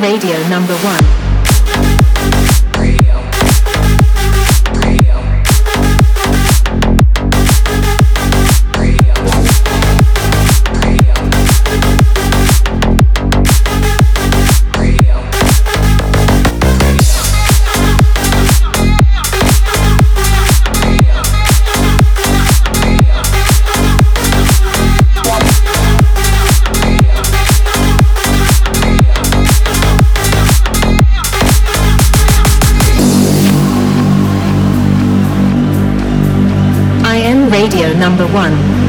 Radio number one. Radio number one.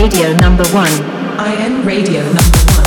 Radio number one. I am Radio number one.